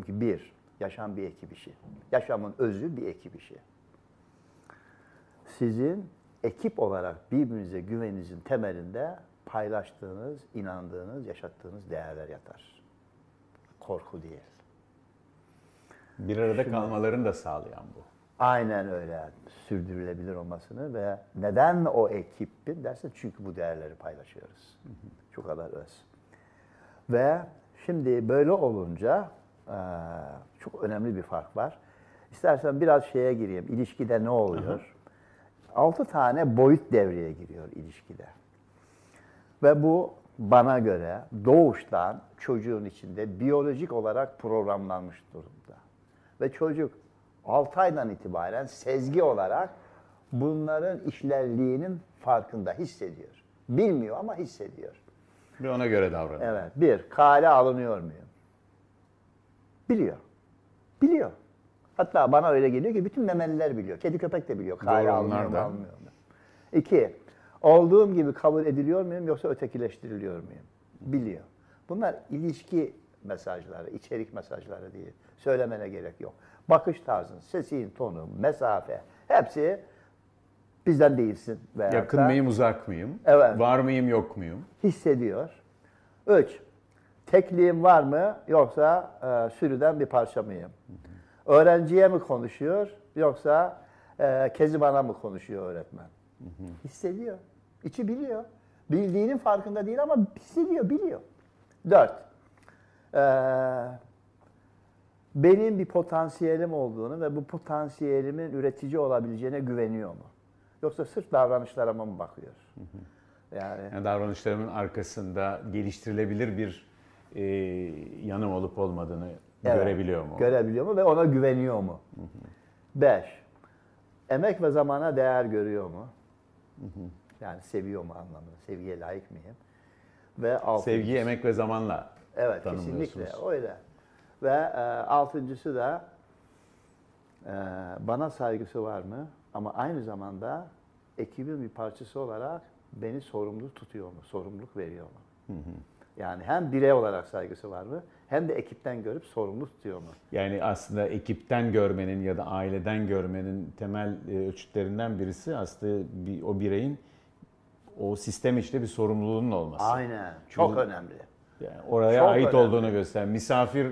diyorum ki bir, yaşam bir ekip işi. Yaşamın özü bir ekip işi. Sizin ekip olarak birbirinize güveninizin temelinde paylaştığınız, inandığınız, yaşattığınız değerler yatar. Korku değil. Bir arada kalmalarını da sağlayan bu. Aynen öyle. Sürdürülebilir olmasını ve neden o ekipin dersen çünkü bu değerleri paylaşıyoruz. Şu kadar öz. Ve şimdi böyle olunca çok önemli bir fark var. İstersen biraz şeye gireyim. İlişkide ne oluyor? Altı tane boyut devreye giriyor ilişkide. Ve bu bana göre doğuştan çocuğun içinde biyolojik olarak programlanmış durumda. Ve çocuk 6 aydan itibaren sezgi olarak bunların işlerliğinin farkında hissediyor. Bilmiyor ama hissediyor. Ve ona göre davranıyor. Evet. Bir, kale alınıyor muyum? Biliyor. Biliyor. Hatta bana öyle geliyor ki bütün memeliler biliyor. Kedi köpek de biliyor. Alınıyor onlar mu, da. alınmıyor mu? İki, olduğum gibi kabul ediliyor muyum yoksa ötekileştiriliyor muyum? Biliyor. Bunlar ilişki mesajları, içerik mesajları değil. Söylemene gerek yok. Bakış tarzın, sesin, tonu, mesafe hepsi bizden değilsin. veyahut Yakın da- mıyım, uzak mıyım? Evet. Var mıyım, yok muyum? hissediyor. Üç, tekliğim var mı yoksa e, sürüden bir parça mıyım? Öğrenciye mi konuşuyor yoksa e, Keziban'a mı konuşuyor öğretmen? Hissediyor. İçi biliyor. Bildiğinin farkında değil ama hissediyor, biliyor. Dört, e, benim bir potansiyelim olduğunu ve bu potansiyelimin üretici olabileceğine güveniyor mu? Yoksa sırf davranışlarıma mı bakıyor? Yani Yani davranışlarımın arkasında geliştirilebilir bir e, yanım olup olmadığını Evet. görebiliyor mu? Görebiliyor mu ve ona güveniyor mu? Beş, emek ve zamana değer görüyor mu? Yani seviyor mu anlamında, sevgiye layık mıyım? Ve altı, Sevgi, emek ve zamanla evet kesinlikle öyle. Ve e, altıncısı da e, bana saygısı var mı? Ama aynı zamanda ekibin bir parçası olarak beni sorumlu tutuyor mu? Sorumluluk veriyor mu? Yani hem birey olarak saygısı var mı? Hem de ekipten görüp sorumlu tutuyor mu? Yani aslında ekipten görmenin ya da aileden görmenin temel e, ölçütlerinden birisi aslında bir, o bireyin o sistem işte bir sorumluluğunun olması. Aynen. Çok Bu- önemli. Yani oraya Çok ait önemli. olduğunu gösteren misafir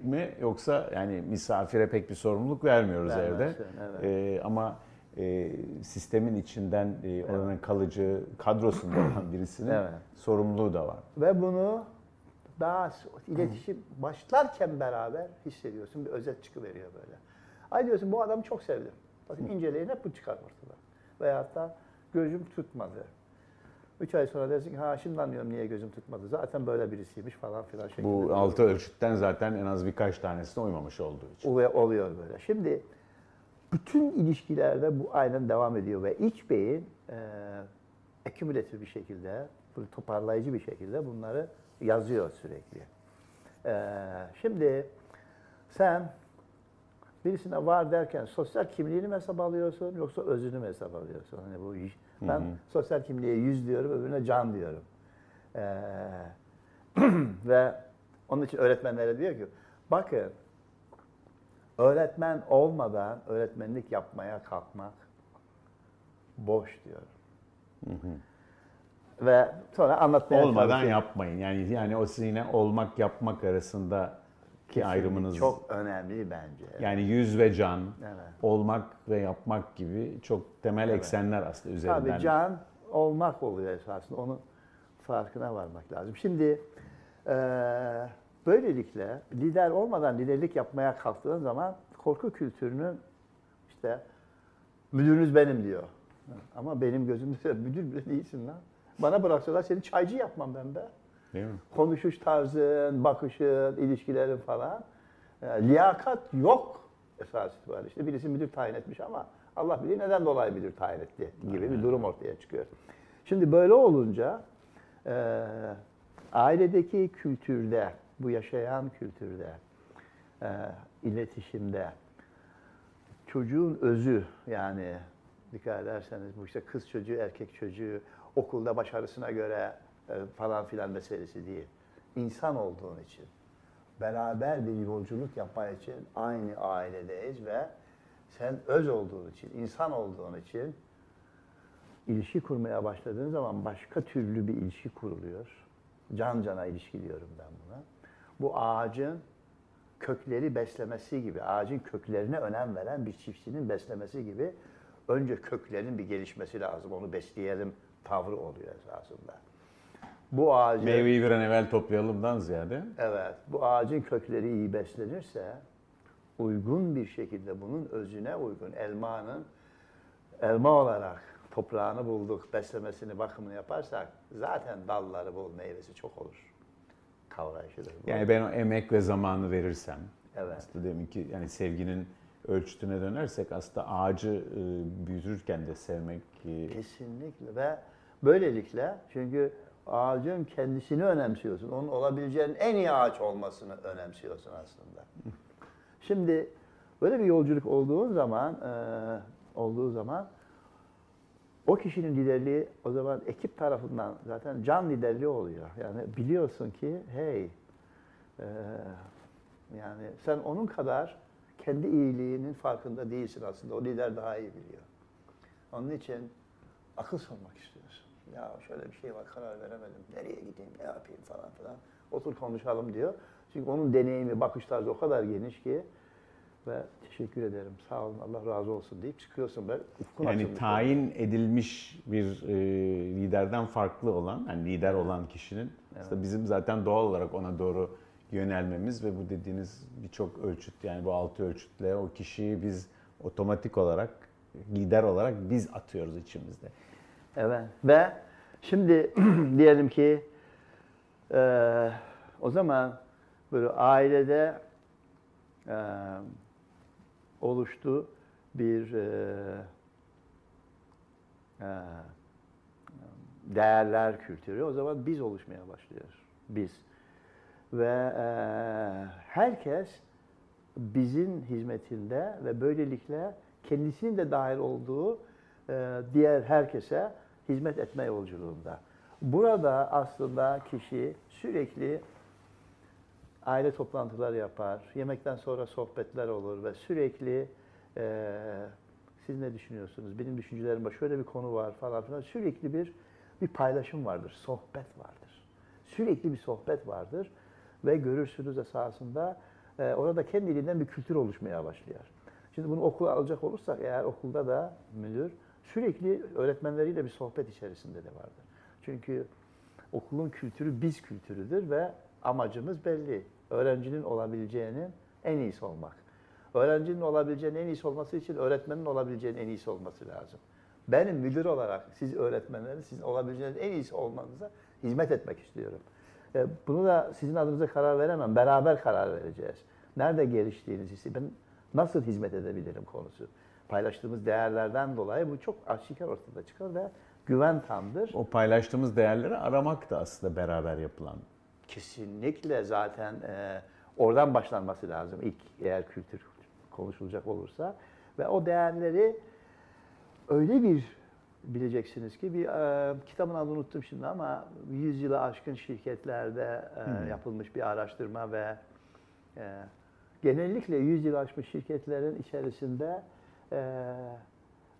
mi yoksa yani misafire pek bir sorumluluk vermiyoruz evde. Vermezsin, evet. Ee, ama e, sistemin içinden e, oranın kalıcı kadrosunda olan birisinin Evet. sorumluluğu da var. Ve bunu daha iletişim başlarken beraber hissediyorsun. Bir özet çıkıveriyor böyle. Ay diyorsun bu adamı çok sevdim. Bakın inceleyin hep bu çıkar ortada. Veyahut da gözüm tutmadı. Üç ay sonra dersin ki ha şimdi anlıyorum niye gözüm tutmadı. Zaten böyle birisiymiş falan filan şeklinde. Bu altı ölçütten zaten en az birkaç tanesine uymamış olduğu için. Oluyor, oluyor böyle. Şimdi bütün ilişkilerde bu aynen devam ediyor ve iç beyin e, ekümülatif bir şekilde, böyle toparlayıcı bir şekilde bunları yazıyor sürekli. E, şimdi sen birisine var derken sosyal kimliğini mi hesap alıyorsun yoksa özünü mü hesap alıyorsun? Hani bu iş- ben sosyal kimliğe yüz diyorum, öbürüne can diyorum. E, ve onun için öğretmenlere diyor ki bakın öğretmen olmadan öğretmenlik yapmaya kalkmak boş diyorum. Ve sonra anlatmaya Olmadan çalışıyorum. yapmayın. Yani yani o sizinle olmak yapmak arasındaki Kesinlikle ayrımınız çok önemli bence. yani yüz ve can, Evet. olmak ve yapmak gibi çok temel eksenler aslında üzerinden. Tabii can olmak oluyor esasında. Onun farkına varmak lazım. Şimdi eee, böylelikle lider olmadan liderlik yapmaya kalktığın zaman korku kültürünün işte müdürünüz benim diyor. Ama benim gözümde müdür bile değilsin lan. Bana bıraksalar seni çaycı yapmam ben be. Değil mi? Konuşuş tarzın, bakışın, ilişkilerin falan. E, liyakat yok esas itibariyle. İşte birisi müdür tayin etmiş ama Allah bilir neden dolayı müdür tayin etti gibi bir durum ortaya çıkıyor. Şimdi böyle olunca e, ailedeki kültürde, bu yaşayan kültürde, e, iletişimde çocuğun özü yani dikkat ederseniz bu işte kız çocuğu, erkek çocuğu, okulda başarısına göre e, falan filan meselesi değil. İnsan olduğun için, beraber bir yolculuk yapmak için aynı ailedeyiz ve sen öz olduğun için, insan olduğun için ilişki kurmaya başladığın zaman başka türlü bir ilişki kuruluyor. Can cana ilişki diyorum ben buna. Bu ağacın kökleri beslemesi gibi, ağacın köklerine önem veren bir çiftçinin beslemesi gibi önce köklerin bir gelişmesi lazım. Onu besleyelim tavrı oluyor esasında. Bu ağacın, Meyveyi bir an evvel toplayalımdan ziyade. evet, bu ağacın kökleri iyi beslenirse uygun bir şekilde bunun özüne uygun elmanın elma olarak toprağını bulduk, beslemesini, bakımını yaparsak zaten dalları bol, meyvesi çok olur. Kavrayışıdır bu. Yani ben o emek ve zamanı verirsem. Evet. Aslında demin ki yani sevginin ölçütüne dönersek aslında ağacı e, büyütürken de sevmek e, Kesinlikle ve böylelikle çünkü ağacın kendisini önemsiyorsun. Onun olabileceğin en iyi ağaç olmasını önemsiyorsun aslında. Şimdi böyle bir yolculuk olduğu zaman e, olduğu zaman o kişinin liderliği o zaman ekip tarafından zaten can liderliği oluyor. Yani biliyorsun ki hey e, yani sen onun kadar kendi iyiliğinin farkında değilsin aslında. O lider daha iyi biliyor. Onun için akıl sormak istiyorsun. Ya şöyle bir şey var karar veremedim. Nereye gideyim, ne yapayım falan filan. Otur konuşalım diyor. Çünkü onun deneyimi, bakış tarzı o kadar geniş ki ve teşekkür ederim, sağ olun, Allah razı olsun deyip çıkıyorsun. Böyle ufkun yani açılmış tayin edilmiş bir e, liderden farklı olan, yani lider olan kişinin aslında bizim zaten doğal olarak ona doğru yönelmemiz ve bu dediğiniz birçok ölçüt yani bu altı ölçütle o kişiyi biz otomatik olarak lider olarak biz atıyoruz içimizde. Evet. Ve şimdi diyelim ki eee, o zaman böyle ailede eee, oluştu bir eee, eee, değerler kültürü. O zaman biz oluşmaya başlıyor. Biz. Ve eee, herkes bizim hizmetinde ve böylelikle kendisinin de dahil olduğu e, diğer herkese hizmet etme yolculuğunda. Burada aslında kişi sürekli aile toplantıları yapar, yemekten sonra sohbetler olur ve sürekli e, siz ne düşünüyorsunuz, benim düşüncelerim var, şöyle bir konu var falan filan sürekli bir bir paylaşım vardır, sohbet vardır. Sürekli bir sohbet vardır ve görürsünüz esasında e, orada kendiliğinden bir kültür oluşmaya başlıyor. Şimdi bunu okula alacak olursak eğer okulda da müdür sürekli öğretmenleriyle bir sohbet içerisinde de vardır. Çünkü okulun kültürü biz kültürüdür ve amacımız belli. Öğrencinin olabileceğinin en iyisi olmak. Öğrencinin olabileceğinin en iyisi olması için öğretmenin olabileceğinin en iyisi olması lazım. Benim müdür olarak siz öğretmenlerin sizin olabileceğiniz en iyisi olmanıza hizmet etmek istiyorum. E, Bunu da sizin adınıza karar veremem. Beraber karar vereceğiz. Nerede geliştiğinizi, ben nasıl hizmet edebilirim konusu. Paylaştığımız değerlerden dolayı bu çok aşikar ortada çıkar ve güven tamdır. O paylaştığımız değerleri aramak da aslında beraber yapılan. Kesinlikle zaten e, oradan başlanması lazım ilk eğer kültür konuşulacak olursa. Ve o değerleri öyle bir bileceksiniz ki bir e, kitabın adını unuttum şimdi ama 100 yılı aşkın şirketlerde e, yapılmış bir araştırma ve e, genellikle 100 yıl aşmış şirketlerin içerisinde e,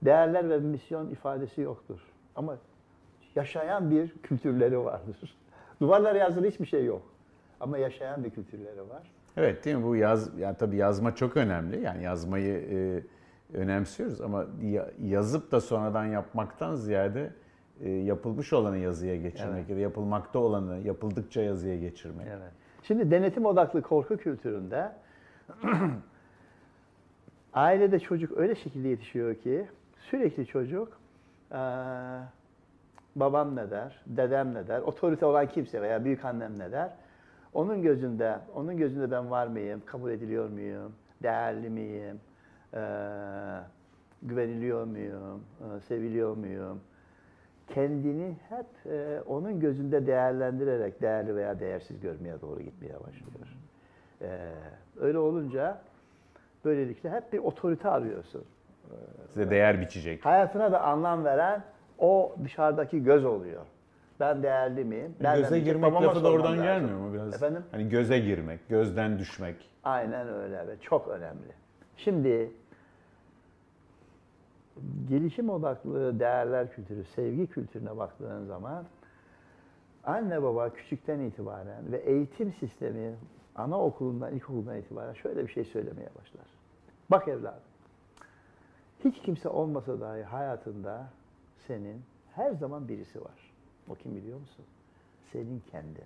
değerler ve misyon ifadesi yoktur. Ama yaşayan bir kültürleri vardır. Duvarlara yazılı hiçbir şey yok. Ama yaşayan bir kültürleri var. Evet değil mi? Bu yaz, yani tabii yazma çok önemli. Yani yazmayı e, önemsiyoruz ama ya- yazıp da sonradan yapmaktan ziyade e, yapılmış olanı yazıya geçirmek Evet. ya da yapılmakta olanı yapıldıkça yazıya geçirmek. Evet. Şimdi denetim odaklı korku kültüründe ailede çocuk öyle şekilde yetişiyor ki sürekli çocuk babam ne der, dedem ne der, otorite olan kimse veya büyük annem ne der. Onun gözünde, onun gözünde ben var mıyım, kabul ediliyor muyum, değerli miyim, eee, güveniliyor muyum, seviliyor muyum? Kendini hep onun gözünde değerlendirerek değerli veya değersiz görmeye doğru gitmeye başlıyor. Öyle olunca böylelikle hep bir otorite arıyorsun. Size değer biçecek. Hayatına da anlam veren o dışarıdaki göz oluyor. Ben değerli miyim? Nereden göze girmek Babama lafı da sormam oradan lazım. gelmiyor mu biraz? Efendim? Hani göze girmek, gözden düşmek. Aynen öyle ve çok önemli. Şimdi gelişim odaklı değerler kültürü, sevgi kültürüne baktığın zaman anne baba küçükten itibaren ve eğitim sistemi anaokulundan, ilkokuldan itibaren şöyle bir şey söylemeye başlar. Bak evladım, hiç kimse olmasa dahi hayatında senin her zaman birisi var. O kim biliyor musun? Senin kendin.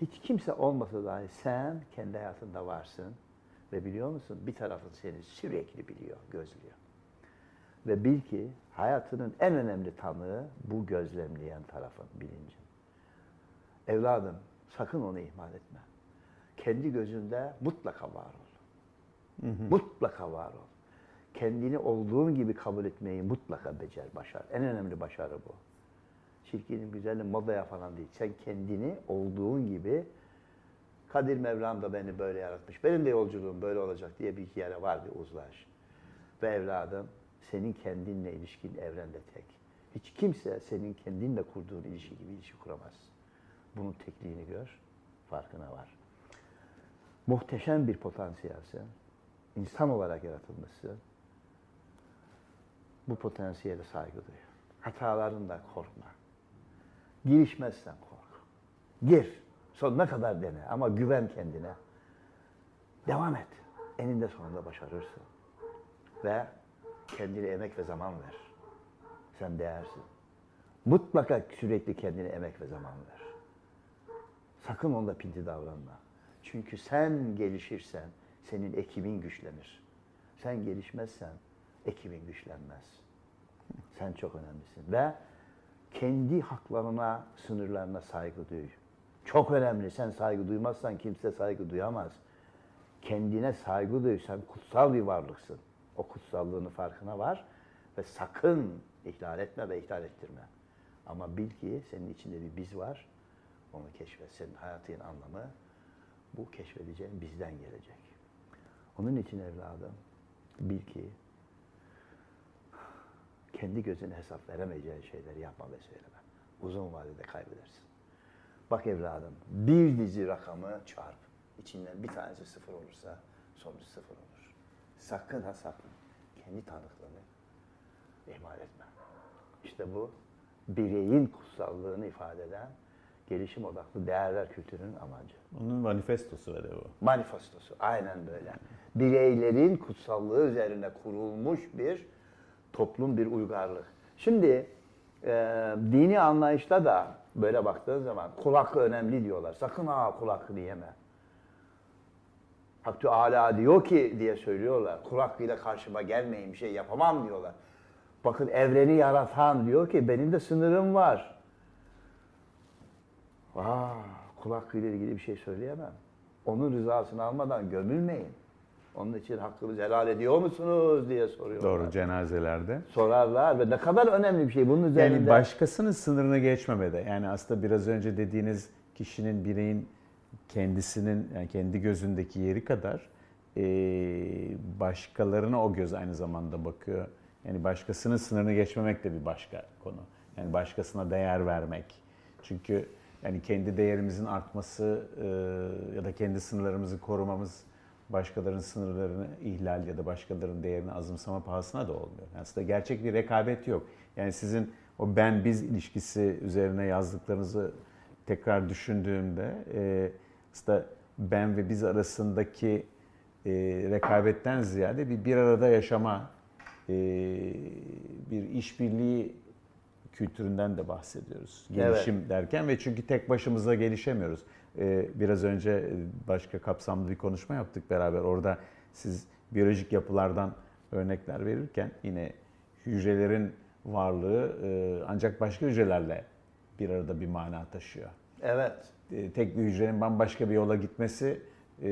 Hiç kimse olmasa dahi sen kendi hayatında varsın. Ve biliyor musun bir tarafın seni sürekli biliyor, gözlüyor. Ve bil ki hayatının en önemli tanığı bu gözlemleyen tarafın bilincin. Evladım sakın onu ihmal etme. Kendi gözünde mutlaka var ol. Mutlaka var ol. Kendini olduğun gibi kabul etmeyi mutlaka becer, başar. En önemli başarı bu. Çirkinim, güzelim, modaya falan değil. Sen kendini olduğun gibi Kadir Mevlam da beni böyle yaratmış. Benim de yolculuğum böyle olacak diye bir yere var bir uzlaş. Ve evladım senin kendinle ilişkin evrende tek. Hiç kimse senin kendinle kurduğun ilişki gibi ilişki kuramaz. Bunun tekliğini gör, farkına var. Muhteşem bir potansiyelsin. İnsan olarak yaratılmışsın. Bu potansiyele saygı duy. Hatalarından korkma. Girişmezsen kork. Gir. Sonuna kadar dene ama güven kendine. Devam et. Eninde sonunda başarırsın. Ve kendine emek ve zaman ver. Sen değersin. Mutlaka sürekli kendine emek ve zaman ver. Sakın onda pinti davranma. Çünkü sen gelişirsen senin ekibin güçlenir. Sen gelişmezsen ekibin güçlenmez. Sen çok önemlisin ve kendi haklarına, sınırlarına saygı duy. Çok önemli. Sen saygı duymazsan kimse saygı duyamaz. Kendine saygı duy. Sen kutsal bir varlıksın. O kutsallığının farkına var ve sakın ihlal etme ve ihlal ettirme. Ama bil ki senin içinde bir biz var. Onu keşfet. Senin hayatın anlamı bu keşfedeceğin bizden gelecek. Onun için evladım bil ki kendi gözüne hesap veremeyeceğin şeyleri yapma ve söyleme. Uzun vadede kaybedersin. Bak evladım bir dizi rakamı çarp. İçinden bir tanesi sıfır olursa sonuç sıfır olur. Sakın ha sakın kendi tanıklığını ihmal etme. İşte bu bireyin kutsallığını ifade eden gelişim odaklı değerler kültürünün amacı. Onun manifestosu de bu. Manifestosu aynen böyle. Bireylerin kutsallığı üzerine kurulmuş bir toplum, bir uygarlık. Şimdi e, dini anlayışta da böyle baktığın zaman kul hakkı önemli diyorlar. Sakın ha kul hakkını yeme. Hakkı Ala diyor ki diye söylüyorlar. Kul hakkıyla karşıma gelmeyin bir şey yapamam diyorlar. Bakın evreni yaratan diyor ki benim de sınırım var. Aa, kul hakkıyla ilgili bir şey söyleyemem. Onun rızasını almadan gömülmeyin. Onun için hakkınızı helal ediyor musunuz diye soruyorlar. Doğru cenazelerde. Sorarlar ve ne kadar önemli bir şey bunun üzerinde. Yani başkasının sınırını geçmemede. Yani aslında biraz önce dediğiniz kişinin, bireyin kendisinin, yani kendi gözündeki yeri kadar e, başkalarına o göz aynı zamanda bakıyor. Yani başkasının sınırını geçmemek de bir başka konu. Yani başkasına değer vermek. Çünkü yani kendi değerimizin artması e, ya da kendi sınırlarımızı korumamız başkalarının sınırlarını ihlal ya da başkalarının değerini azımsama pahasına da olmuyor. Yani aslında gerçek bir rekabet yok. Yani sizin o ben biz ilişkisi üzerine yazdıklarınızı tekrar düşündüğümde e, aslında ben ve biz arasındaki e, rekabetten ziyade bir bir arada yaşama, e, bir işbirliği kültüründen de bahsediyoruz. Gelişim derken ve çünkü tek başımıza gelişemiyoruz. Ee, biraz önce başka kapsamlı bir konuşma yaptık beraber. Orada siz biyolojik yapılardan örnekler verirken yine hücrelerin varlığı e, ancak başka hücrelerle bir arada bir mana taşıyor. Evet. E, Tek bir hücrenin bambaşka bir yola gitmesi e,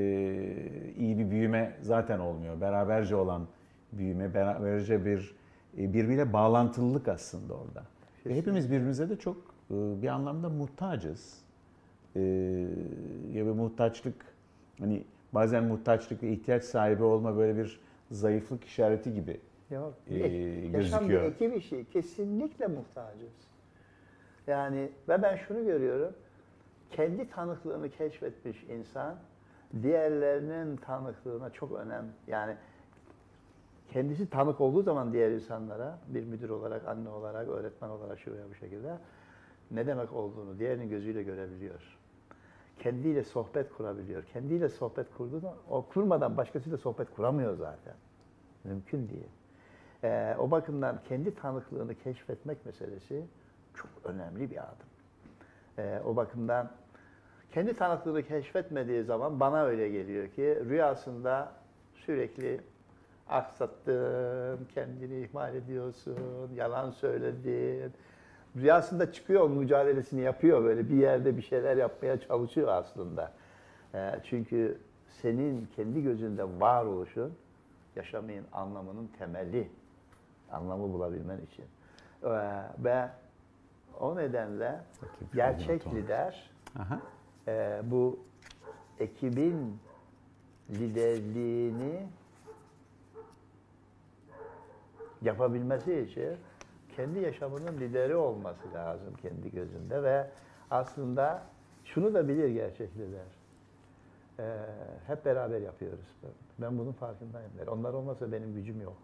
iyi bir büyüme zaten olmuyor. Beraberce olan büyüme, beraberce bir e, birbiriyle bağlantılılık aslında orada. Ve hepimiz birbirimize de çok e, bir anlamda muhtacız. E, ya bir muhtaçlık, hani bazen muhtaçlık ve ihtiyaç sahibi olma böyle bir zayıflık işareti gibi Yok. e, Yaşam bir gözüküyor. ekip işi. Kesinlikle muhtacız. Yani ve ben şunu görüyorum. Kendi tanıklığını keşfetmiş insan diğerlerinin tanıklığına çok önem yani kendisi tanık olduğu zaman diğer insanlara bir müdür olarak, anne olarak, öğretmen olarak şu veya bu şekilde ne demek olduğunu diğerinin gözüyle görebiliyor. Kendiyle sohbet kurabiliyor. Kendiyle sohbet kurduğunda o kurmadan başkasıyla sohbet kuramıyor zaten. Mümkün değil. Ee, o bakımdan kendi tanıklığını keşfetmek meselesi çok önemli bir adım. Ee, o bakımdan kendi tanıklığını keşfetmediği zaman bana öyle geliyor ki rüyasında sürekli aksattın, kendini ihmal ediyorsun, yalan söyledin. Rüyasında çıkıyor, onun mücadelesini yapıyor böyle bir yerde bir şeyler yapmaya çalışıyor aslında. Ee, çünkü senin kendi gözünde varoluşun yaşamın anlamının temeli. Anlamı bulabilmen için. Ee, ve o nedenle gerçek lider e, bu ekibin liderliğini yapabilmesi için kendi yaşamının lideri olması lazım kendi gözünde ve aslında şunu da bilir gerçek lider. E, hep beraber yapıyoruz. Ben bunun farkındayım. der. Onlar olmasa benim gücüm yok.